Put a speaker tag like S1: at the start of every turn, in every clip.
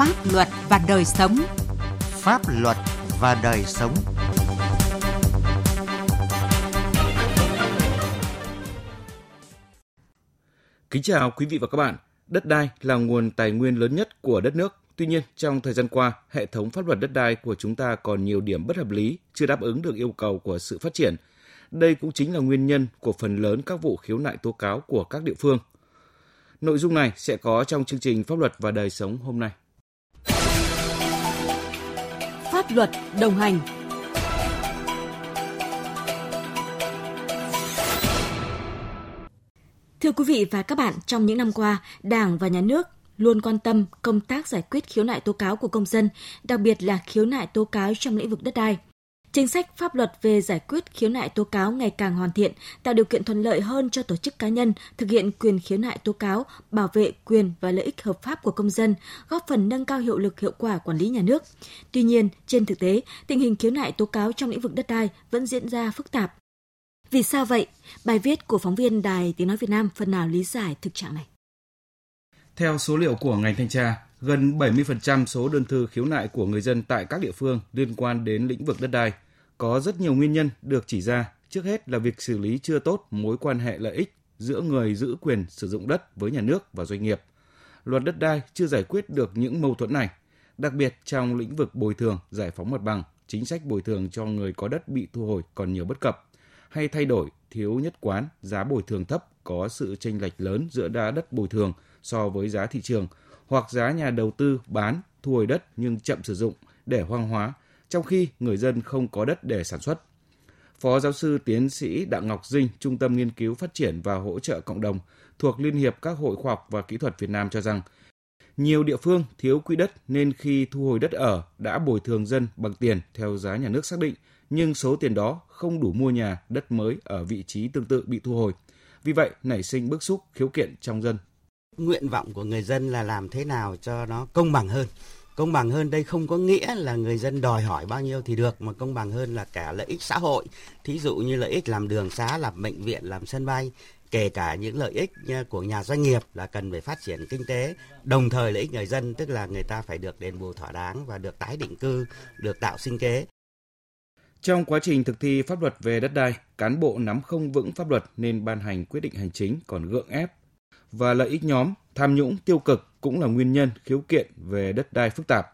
S1: Pháp luật và đời sống.
S2: Pháp luật và đời sống.
S3: Kính chào quý vị và các bạn. Đất đai là nguồn tài nguyên lớn nhất của đất nước. Tuy nhiên, trong thời gian qua, hệ thống pháp luật đất đai của chúng ta còn nhiều điểm bất hợp lý, chưa đáp ứng được yêu cầu của sự phát triển. Đây cũng chính là nguyên nhân của phần lớn các vụ khiếu nại tố cáo của các địa phương. Nội dung này sẽ có trong chương trình Pháp luật và đời sống hôm nay.
S4: Pháp luật đồng hành Thưa quý vị và các bạn, trong những năm qua, Đảng và Nhà nước luôn quan tâm công tác giải quyết khiếu nại tố cáo của công dân, đặc biệt là khiếu nại tố cáo trong lĩnh vực đất đai. Chính sách pháp luật về giải quyết khiếu nại tố cáo ngày càng hoàn thiện, tạo điều kiện thuận lợi hơn cho tổ chức cá nhân thực hiện quyền khiếu nại tố cáo, bảo vệ quyền và lợi ích hợp pháp của công dân, góp phần nâng cao hiệu lực hiệu quả quản lý nhà nước. Tuy nhiên, trên thực tế, tình hình khiếu nại tố cáo trong lĩnh vực đất đai vẫn diễn ra phức tạp. Vì sao vậy? Bài viết của phóng viên Đài Tiếng Nói Việt Nam phần nào lý giải thực trạng này.
S3: Theo số liệu của ngành thanh tra, gần 70% số đơn thư khiếu nại của người dân tại các địa phương liên quan đến lĩnh vực đất đai. Có rất nhiều nguyên nhân được chỉ ra, trước hết là việc xử lý chưa tốt mối quan hệ lợi ích giữa người giữ quyền sử dụng đất với nhà nước và doanh nghiệp. Luật đất đai chưa giải quyết được những mâu thuẫn này, đặc biệt trong lĩnh vực bồi thường, giải phóng mặt bằng, chính sách bồi thường cho người có đất bị thu hồi còn nhiều bất cập, hay thay đổi thiếu nhất quán, giá bồi thường thấp có sự chênh lệch lớn giữa giá đất bồi thường so với giá thị trường hoặc giá nhà đầu tư bán thu hồi đất nhưng chậm sử dụng để hoang hóa, trong khi người dân không có đất để sản xuất. Phó giáo sư tiến sĩ Đặng Ngọc Dinh, Trung tâm Nghiên cứu Phát triển và Hỗ trợ Cộng đồng thuộc Liên hiệp các hội khoa học và kỹ thuật Việt Nam cho rằng, nhiều địa phương thiếu quỹ đất nên khi thu hồi đất ở đã bồi thường dân bằng tiền theo giá nhà nước xác định, nhưng số tiền đó không đủ mua nhà, đất mới ở vị trí tương tự bị thu hồi. Vì vậy, nảy sinh bức xúc khiếu kiện trong dân
S5: nguyện vọng của người dân là làm thế nào cho nó công bằng hơn. Công bằng hơn đây không có nghĩa là người dân đòi hỏi bao nhiêu thì được mà công bằng hơn là cả lợi ích xã hội. Thí dụ như lợi ích làm đường xá làm bệnh viện làm sân bay kể cả những lợi ích à, của nhà doanh nghiệp là cần phải phát triển kinh tế. Đồng thời lợi ích người dân tức là người ta phải được đền bù thỏa đáng và được tái định cư được tạo sinh kế.
S3: Trong quá trình thực thi pháp luật về đất đai, cán bộ nắm không vững pháp luật nên ban hành quyết định hành chính còn gượng ép và lợi ích nhóm, tham nhũng tiêu cực cũng là nguyên nhân khiếu kiện về đất đai phức tạp.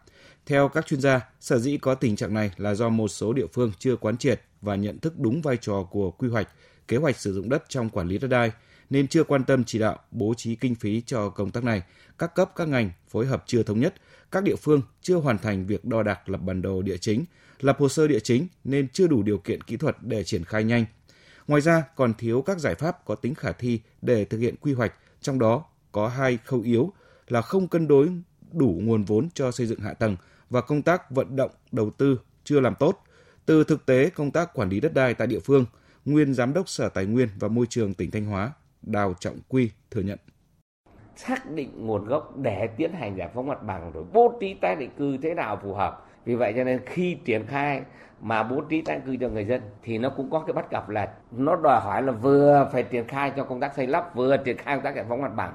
S3: Theo các chuyên gia, sở dĩ có tình trạng này là do một số địa phương chưa quán triệt và nhận thức đúng vai trò của quy hoạch, kế hoạch sử dụng đất trong quản lý đất đai, nên chưa quan tâm chỉ đạo bố trí kinh phí cho công tác này. Các cấp các ngành phối hợp chưa thống nhất, các địa phương chưa hoàn thành việc đo đạc lập bản đồ địa chính, lập hồ sơ địa chính nên chưa đủ điều kiện kỹ thuật để triển khai nhanh. Ngoài ra còn thiếu các giải pháp có tính khả thi để thực hiện quy hoạch trong đó có hai khâu yếu là không cân đối đủ nguồn vốn cho xây dựng hạ tầng và công tác vận động đầu tư chưa làm tốt. Từ thực tế công tác quản lý đất đai tại địa phương, nguyên giám đốc Sở Tài nguyên và Môi trường tỉnh Thanh Hóa, Đào Trọng Quy thừa nhận
S6: xác định nguồn gốc để tiến hành giải phóng mặt bằng rồi bố trí tái định cư thế nào phù hợp. Vì vậy cho nên khi triển khai mà bố trí tái cư cho người dân thì nó cũng có cái bất cập là nó đòi hỏi là vừa phải triển khai cho công tác xây lắp, vừa triển khai công tác giải phóng mặt bằng.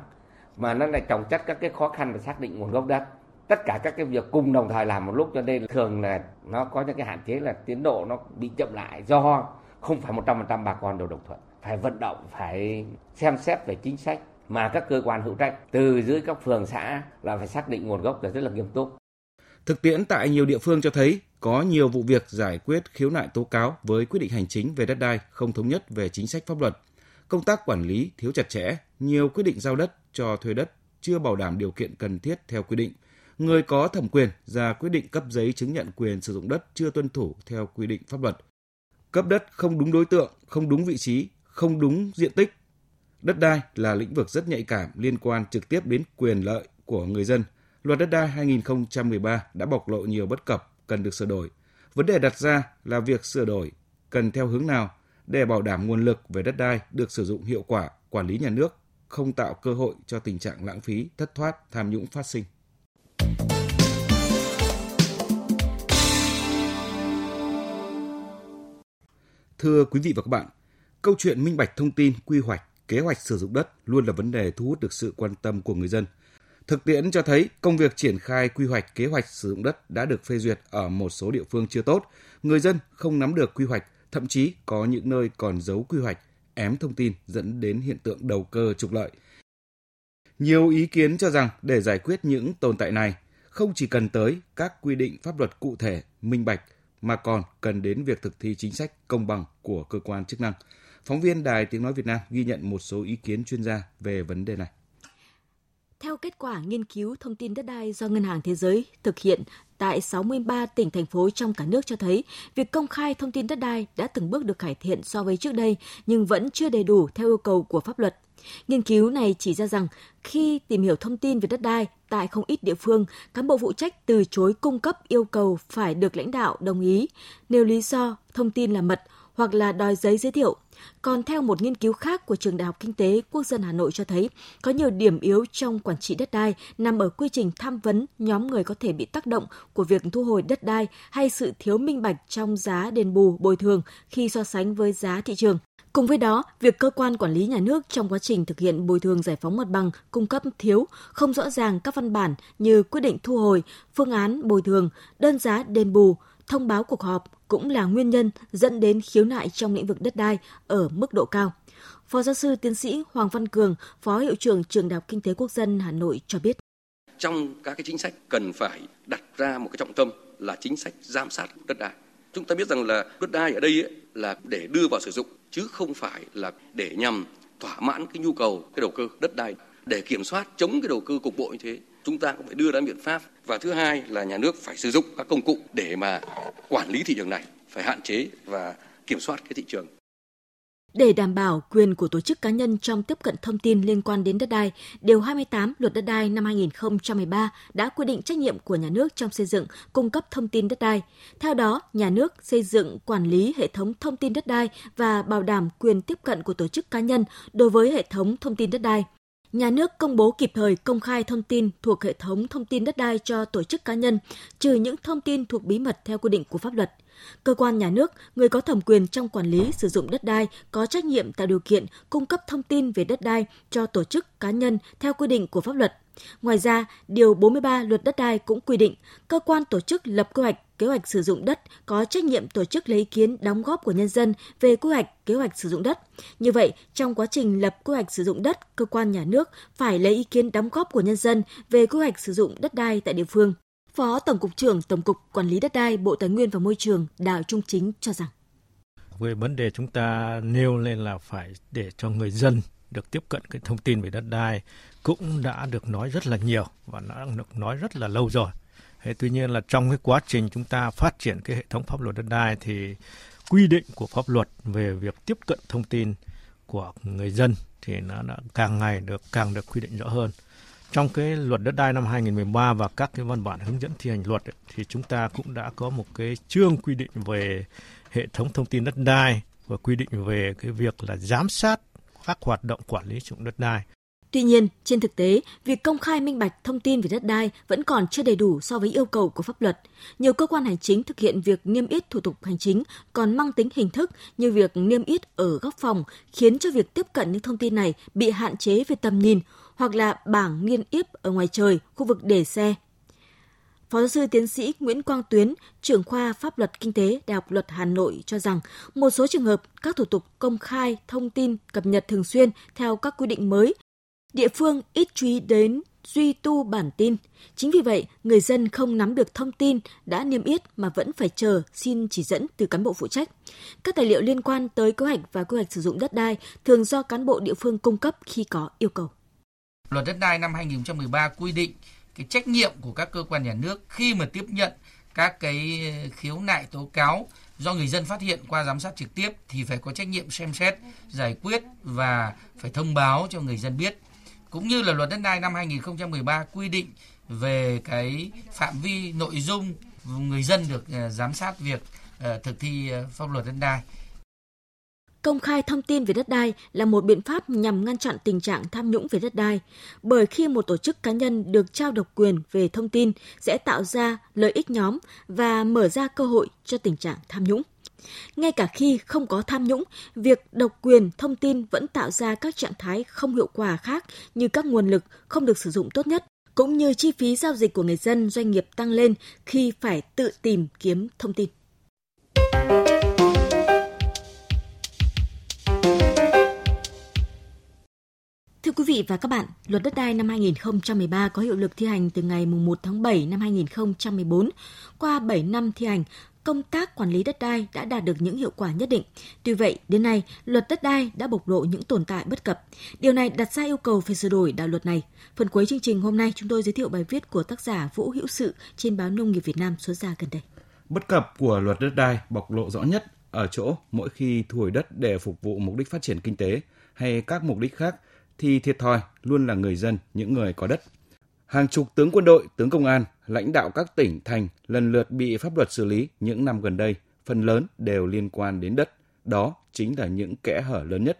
S6: Mà nó lại trồng chất các cái khó khăn về xác định nguồn gốc đất. Tất cả các cái việc cùng đồng thời làm một lúc cho nên thường là nó có những cái hạn chế là tiến độ nó bị chậm lại do không phải 100% bà con đều đồng thuận. Phải vận động, phải xem xét về chính sách mà các cơ quan hữu trách từ dưới các phường xã là phải xác định nguồn gốc là rất là nghiêm túc.
S3: Thực tiễn tại nhiều địa phương cho thấy có nhiều vụ việc giải quyết khiếu nại tố cáo với quyết định hành chính về đất đai không thống nhất về chính sách pháp luật. Công tác quản lý thiếu chặt chẽ, nhiều quyết định giao đất cho thuê đất chưa bảo đảm điều kiện cần thiết theo quy định. Người có thẩm quyền ra quyết định cấp giấy chứng nhận quyền sử dụng đất chưa tuân thủ theo quy định pháp luật. Cấp đất không đúng đối tượng, không đúng vị trí, không đúng diện tích. Đất đai là lĩnh vực rất nhạy cảm liên quan trực tiếp đến quyền lợi của người dân. Luật đất đai 2013 đã bộc lộ nhiều bất cập cần được sửa đổi. Vấn đề đặt ra là việc sửa đổi cần theo hướng nào để bảo đảm nguồn lực về đất đai được sử dụng hiệu quả, quản lý nhà nước, không tạo cơ hội cho tình trạng lãng phí, thất thoát, tham nhũng phát sinh. Thưa quý vị và các bạn, câu chuyện minh bạch thông tin, quy hoạch, kế hoạch sử dụng đất luôn là vấn đề thu hút được sự quan tâm của người dân – Thực tiễn cho thấy công việc triển khai quy hoạch kế hoạch sử dụng đất đã được phê duyệt ở một số địa phương chưa tốt, người dân không nắm được quy hoạch, thậm chí có những nơi còn giấu quy hoạch, ém thông tin dẫn đến hiện tượng đầu cơ trục lợi. Nhiều ý kiến cho rằng để giải quyết những tồn tại này, không chỉ cần tới các quy định pháp luật cụ thể, minh bạch mà còn cần đến việc thực thi chính sách công bằng của cơ quan chức năng. Phóng viên Đài Tiếng Nói Việt Nam ghi nhận một số ý kiến chuyên gia về vấn đề này.
S4: Theo kết quả nghiên cứu thông tin đất đai do Ngân hàng Thế giới thực hiện tại 63 tỉnh thành phố trong cả nước cho thấy, việc công khai thông tin đất đai đã từng bước được cải thiện so với trước đây nhưng vẫn chưa đầy đủ theo yêu cầu của pháp luật. Nghiên cứu này chỉ ra rằng khi tìm hiểu thông tin về đất đai tại không ít địa phương, cán bộ phụ trách từ chối cung cấp yêu cầu phải được lãnh đạo đồng ý, nêu lý do thông tin là mật hoặc là đòi giấy giới thiệu. Còn theo một nghiên cứu khác của Trường Đại học Kinh tế Quốc dân Hà Nội cho thấy, có nhiều điểm yếu trong quản trị đất đai nằm ở quy trình tham vấn nhóm người có thể bị tác động của việc thu hồi đất đai hay sự thiếu minh bạch trong giá đền bù bồi thường khi so sánh với giá thị trường. Cùng với đó, việc cơ quan quản lý nhà nước trong quá trình thực hiện bồi thường giải phóng mặt bằng cung cấp thiếu, không rõ ràng các văn bản như quyết định thu hồi, phương án bồi thường, đơn giá đền bù, thông báo cuộc họp cũng là nguyên nhân dẫn đến khiếu nại trong lĩnh vực đất đai ở mức độ cao. Phó giáo sư tiến sĩ Hoàng Văn Cường, Phó Hiệu trưởng Trường Đại học Kinh tế Quốc dân Hà Nội cho biết.
S1: Trong các cái chính sách cần phải đặt ra một cái trọng tâm là chính sách giám sát đất đai. Chúng ta biết rằng là đất đai ở đây ấy, là để đưa vào sử dụng chứ không phải là để nhằm thỏa mãn cái nhu cầu cái đầu cơ đất đai để kiểm soát chống cái đầu cơ cục bộ như thế chúng ta cũng phải đưa ra biện pháp và thứ hai là nhà nước phải sử dụng các công cụ để mà quản lý thị trường này phải hạn chế và kiểm soát cái thị trường
S4: để đảm bảo quyền của tổ chức cá nhân trong tiếp cận thông tin liên quan đến đất đai, Điều 28 Luật Đất đai năm 2013 đã quy định trách nhiệm của nhà nước trong xây dựng, cung cấp thông tin đất đai. Theo đó, nhà nước xây dựng, quản lý hệ thống thông tin đất đai và bảo đảm quyền tiếp cận của tổ chức cá nhân đối với hệ thống thông tin đất đai nhà nước công bố kịp thời công khai thông tin thuộc hệ thống thông tin đất đai cho tổ chức cá nhân, trừ những thông tin thuộc bí mật theo quy định của pháp luật. Cơ quan nhà nước, người có thẩm quyền trong quản lý sử dụng đất đai có trách nhiệm tạo điều kiện cung cấp thông tin về đất đai cho tổ chức cá nhân theo quy định của pháp luật. Ngoài ra, Điều 43 Luật Đất đai cũng quy định cơ quan tổ chức lập quy hoạch, kế hoạch sử dụng đất có trách nhiệm tổ chức lấy ý kiến đóng góp của nhân dân về quy hoạch, kế hoạch sử dụng đất. Như vậy, trong quá trình lập quy hoạch sử dụng đất, cơ quan nhà nước phải lấy ý kiến đóng góp của nhân dân về quy hoạch sử dụng đất đai tại địa phương. Phó Tổng cục trưởng Tổng cục Quản lý đất đai Bộ Tài nguyên và Môi trường Đào Trung Chính cho rằng
S7: về vấn đề chúng ta nêu lên là phải để cho người dân được tiếp cận cái thông tin về đất đai cũng đã được nói rất là nhiều và đã được nói rất là lâu rồi. Thế tuy nhiên là trong cái quá trình chúng ta phát triển cái hệ thống pháp luật đất đai thì quy định của pháp luật về việc tiếp cận thông tin của người dân thì nó đã càng ngày được càng được quy định rõ hơn. Trong cái luật đất đai năm 2013 và các cái văn bản hướng dẫn thi hành luật ấy, thì chúng ta cũng đã có một cái chương quy định về hệ thống thông tin đất đai và quy định về cái việc là giám sát các hoạt động quản lý sử dụng đất đai.
S4: Tuy nhiên, trên thực tế, việc công khai minh bạch thông tin về đất đai vẫn còn chưa đầy đủ so với yêu cầu của pháp luật. Nhiều cơ quan hành chính thực hiện việc niêm yết thủ tục hành chính còn mang tính hình thức như việc niêm yết ở góc phòng, khiến cho việc tiếp cận những thông tin này bị hạn chế về tầm nhìn hoặc là bảng niêm yết ở ngoài trời, khu vực để xe, Phó giáo sư tiến sĩ Nguyễn Quang Tuyến, trưởng khoa Pháp luật Kinh tế Đại học Luật Hà Nội cho rằng một số trường hợp các thủ tục công khai thông tin cập nhật thường xuyên theo các quy định mới, địa phương ít chú ý đến duy tu bản tin. Chính vì vậy, người dân không nắm được thông tin đã niêm yết mà vẫn phải chờ xin chỉ dẫn từ cán bộ phụ trách. Các tài liệu liên quan tới kế hoạch và quy hoạch sử dụng đất đai thường do cán bộ địa phương cung cấp khi có yêu cầu.
S8: Luật đất đai năm 2013 quy định cái trách nhiệm của các cơ quan nhà nước khi mà tiếp nhận các cái khiếu nại tố cáo do người dân phát hiện qua giám sát trực tiếp thì phải có trách nhiệm xem xét, giải quyết và phải thông báo cho người dân biết. Cũng như là luật đất đai năm 2013 quy định về cái phạm vi nội dung người dân được à, giám sát việc à, thực thi à, pháp luật đất đai
S4: công khai thông tin về đất đai là một biện pháp nhằm ngăn chặn tình trạng tham nhũng về đất đai, bởi khi một tổ chức cá nhân được trao độc quyền về thông tin sẽ tạo ra lợi ích nhóm và mở ra cơ hội cho tình trạng tham nhũng. Ngay cả khi không có tham nhũng, việc độc quyền thông tin vẫn tạo ra các trạng thái không hiệu quả khác như các nguồn lực không được sử dụng tốt nhất, cũng như chi phí giao dịch của người dân doanh nghiệp tăng lên khi phải tự tìm kiếm thông tin. Thưa quý vị và các bạn, luật đất đai năm 2013 có hiệu lực thi hành từ ngày 1 tháng 7 năm 2014. Qua 7 năm thi hành, công tác quản lý đất đai đã đạt được những hiệu quả nhất định. Tuy vậy, đến nay, luật đất đai đã bộc lộ những tồn tại bất cập. Điều này đặt ra yêu cầu phải sửa đổi đạo luật này. Phần cuối chương trình hôm nay chúng tôi giới thiệu bài viết của tác giả Vũ Hữu Sự trên báo Nông nghiệp Việt Nam số ra gần đây.
S3: Bất cập của luật đất đai bộc lộ rõ nhất ở chỗ mỗi khi thu hồi đất để phục vụ mục đích phát triển kinh tế hay các mục đích khác thì thiệt thòi luôn là người dân, những người có đất. Hàng chục tướng quân đội, tướng công an, lãnh đạo các tỉnh, thành lần lượt bị pháp luật xử lý những năm gần đây, phần lớn đều liên quan đến đất. Đó chính là những kẽ hở lớn nhất.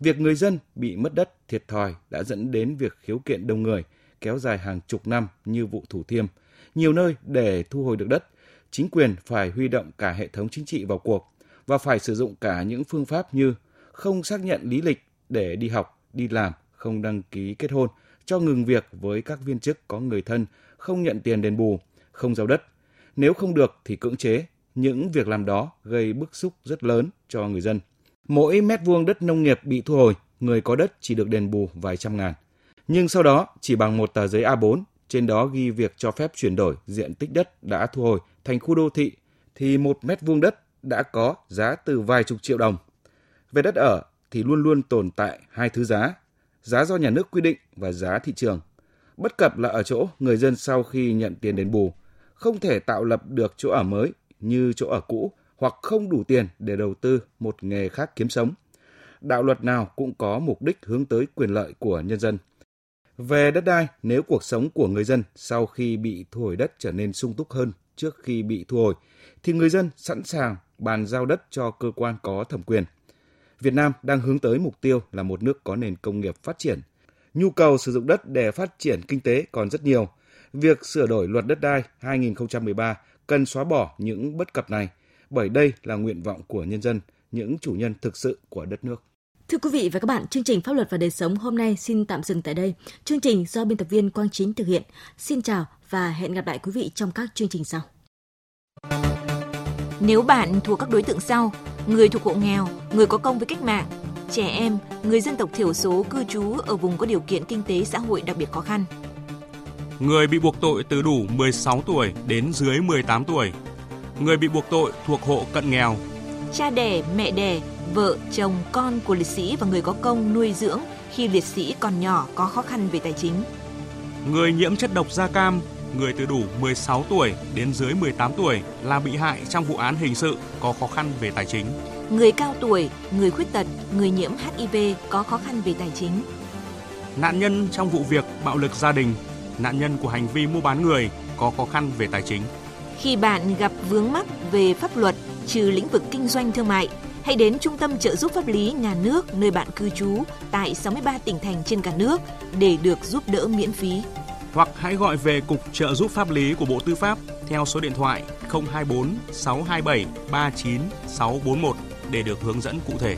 S3: Việc người dân bị mất đất thiệt thòi đã dẫn đến việc khiếu kiện đông người, kéo dài hàng chục năm như vụ Thủ Thiêm. Nhiều nơi để thu hồi được đất, chính quyền phải huy động cả hệ thống chính trị vào cuộc và phải sử dụng cả những phương pháp như không xác nhận lý lịch để đi học, đi làm, không đăng ký kết hôn, cho ngừng việc với các viên chức có người thân, không nhận tiền đền bù, không giao đất. Nếu không được thì cưỡng chế. Những việc làm đó gây bức xúc rất lớn cho người dân. Mỗi mét vuông đất nông nghiệp bị thu hồi, người có đất chỉ được đền bù vài trăm ngàn. Nhưng sau đó, chỉ bằng một tờ giấy A4, trên đó ghi việc cho phép chuyển đổi diện tích đất đã thu hồi thành khu đô thị, thì một mét vuông đất đã có giá từ vài chục triệu đồng. Về đất ở thì luôn luôn tồn tại hai thứ giá giá do nhà nước quy định và giá thị trường. Bất cập là ở chỗ người dân sau khi nhận tiền đền bù không thể tạo lập được chỗ ở mới như chỗ ở cũ hoặc không đủ tiền để đầu tư một nghề khác kiếm sống. Đạo luật nào cũng có mục đích hướng tới quyền lợi của nhân dân. Về đất đai, nếu cuộc sống của người dân sau khi bị thu hồi đất trở nên sung túc hơn trước khi bị thu hồi, thì người dân sẵn sàng bàn giao đất cho cơ quan có thẩm quyền – Việt Nam đang hướng tới mục tiêu là một nước có nền công nghiệp phát triển. Nhu cầu sử dụng đất để phát triển kinh tế còn rất nhiều. Việc sửa đổi luật đất đai 2013 cần xóa bỏ những bất cập này, bởi đây là nguyện vọng của nhân dân, những chủ nhân thực sự của đất nước.
S4: Thưa quý vị và các bạn, chương trình Pháp luật và đời sống hôm nay xin tạm dừng tại đây. Chương trình do biên tập viên Quang Chính thực hiện. Xin chào và hẹn gặp lại quý vị trong các chương trình sau.
S9: Nếu bạn thuộc các đối tượng sau, người thuộc hộ nghèo, người có công với cách mạng, trẻ em, người dân tộc thiểu số cư trú ở vùng có điều kiện kinh tế xã hội đặc biệt khó khăn.
S10: Người bị buộc tội từ đủ 16 tuổi đến dưới 18 tuổi. Người bị buộc tội thuộc hộ cận nghèo.
S9: Cha đẻ, mẹ đẻ, vợ, chồng, con của liệt sĩ và người có công nuôi dưỡng khi liệt sĩ còn nhỏ có khó khăn về tài chính.
S10: Người nhiễm chất độc da cam, người từ đủ 16 tuổi đến dưới 18 tuổi là bị hại trong vụ án hình sự có khó khăn về tài chính.
S9: Người cao tuổi, người khuyết tật, người nhiễm HIV có khó khăn về tài chính.
S10: Nạn nhân trong vụ việc bạo lực gia đình, nạn nhân của hành vi mua bán người có khó khăn về tài chính.
S9: Khi bạn gặp vướng mắc về pháp luật trừ lĩnh vực kinh doanh thương mại, hãy đến Trung tâm trợ giúp pháp lý nhà nước nơi bạn cư trú tại 63 tỉnh thành trên cả nước để được giúp đỡ miễn phí
S10: hoặc hãy gọi về Cục Trợ giúp pháp lý của Bộ Tư pháp theo số điện thoại 024 627 39641 để được hướng dẫn cụ thể.